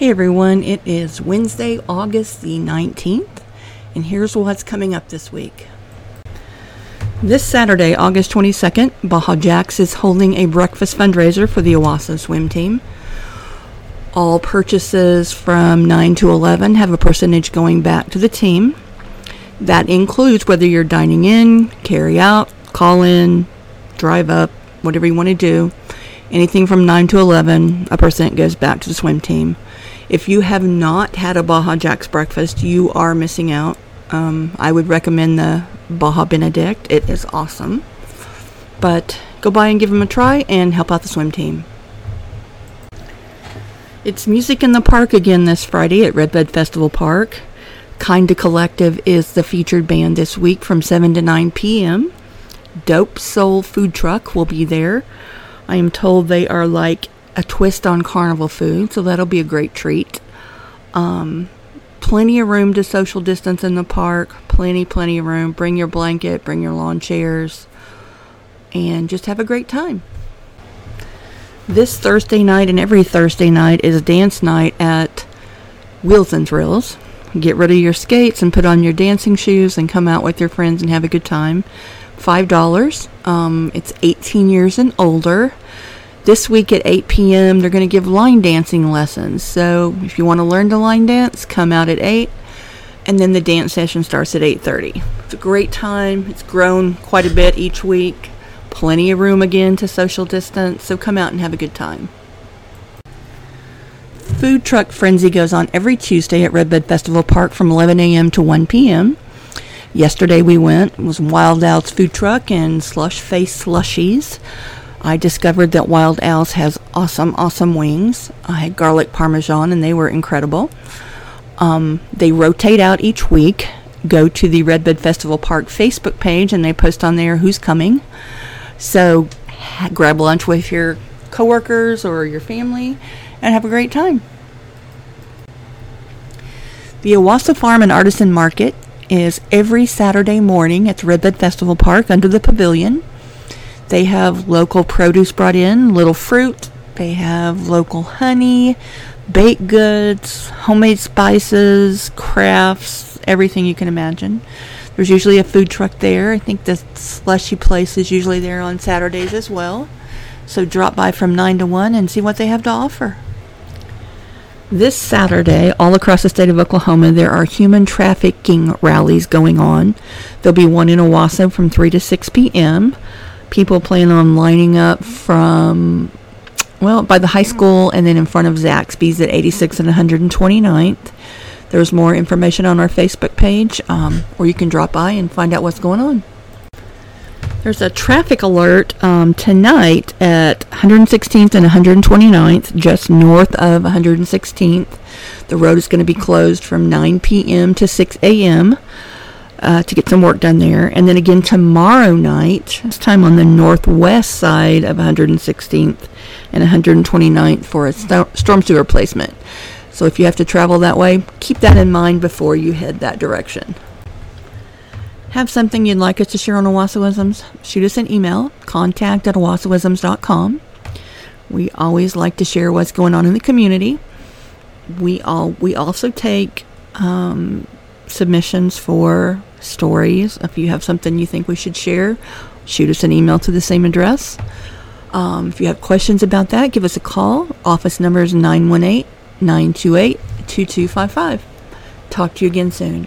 Hey everyone, it is Wednesday, August the 19th, and here's what's coming up this week. This Saturday, August 22nd, Baja Jacks is holding a breakfast fundraiser for the Owasso swim team. All purchases from 9 to 11 have a percentage going back to the team. That includes whether you're dining in, carry out, call in, drive up, whatever you want to do. Anything from 9 to 11, a percent goes back to the swim team. If you have not had a Baja Jacks breakfast, you are missing out. Um, I would recommend the Baja Benedict. It is awesome. But go by and give them a try and help out the swim team. It's music in the park again this Friday at Redbud Festival Park. Kinda Collective is the featured band this week from 7 to 9 p.m. Dope Soul Food Truck will be there. I am told they are like a twist on carnival food, so that'll be a great treat. Um, plenty of room to social distance in the park. Plenty, plenty of room. Bring your blanket, bring your lawn chairs, and just have a great time. This Thursday night and every Thursday night is a dance night at Wheels and Thrills. Get rid of your skates and put on your dancing shoes and come out with your friends and have a good time. $5. Um, it's 18 years and older. This week at 8 p.m., they're going to give line dancing lessons. So if you want to learn to line dance, come out at 8 and then the dance session starts at 8:30. It's a great time. It's grown quite a bit each week. Plenty of room again to social distance, so come out and have a good time. Food Truck Frenzy goes on every Tuesday at Redbud Festival Park from 11 a.m. to 1 p.m. Yesterday we went. It was Wild Owl's food truck and slush face slushies. I discovered that Wild Owls has awesome, awesome wings. I had garlic parmesan and they were incredible. Um, they rotate out each week. Go to the Redbud Festival Park Facebook page and they post on there who's coming. So ha- grab lunch with your coworkers or your family and have a great time. The Owasso Farm and Artisan Market is every Saturday morning at the Redbud Festival Park under the pavilion. They have local produce brought in, little fruit. They have local honey, baked goods, homemade spices, crafts, everything you can imagine. There's usually a food truck there. I think the slushy place is usually there on Saturdays as well. So drop by from 9 to 1 and see what they have to offer. This Saturday, all across the state of Oklahoma, there are human trafficking rallies going on. There'll be one in Owasso from 3 to 6 p.m people plan on lining up from, well, by the high school and then in front of Zaxby's at 86 and 129th. There's more information on our Facebook page, um, or you can drop by and find out what's going on. There's a traffic alert um, tonight at 116th and 129th, just north of 116th. The road is going to be closed from 9 p.m. to 6 a.m uh, to get some work done there. And then again tomorrow night, this time on the northwest side of 116th and 129th for a st- storm sewer replacement. So if you have to travel that way, keep that in mind before you head that direction. Have something you'd like us to share on Owassoisms? Shoot us an email, contact at owassoisms.com. We always like to share what's going on in the community. We all we also take um, submissions for stories. If you have something you think we should share, shoot us an email to the same address. Um, if you have questions about that, give us a call. Office number is 918 928 2255. Talk to you again soon.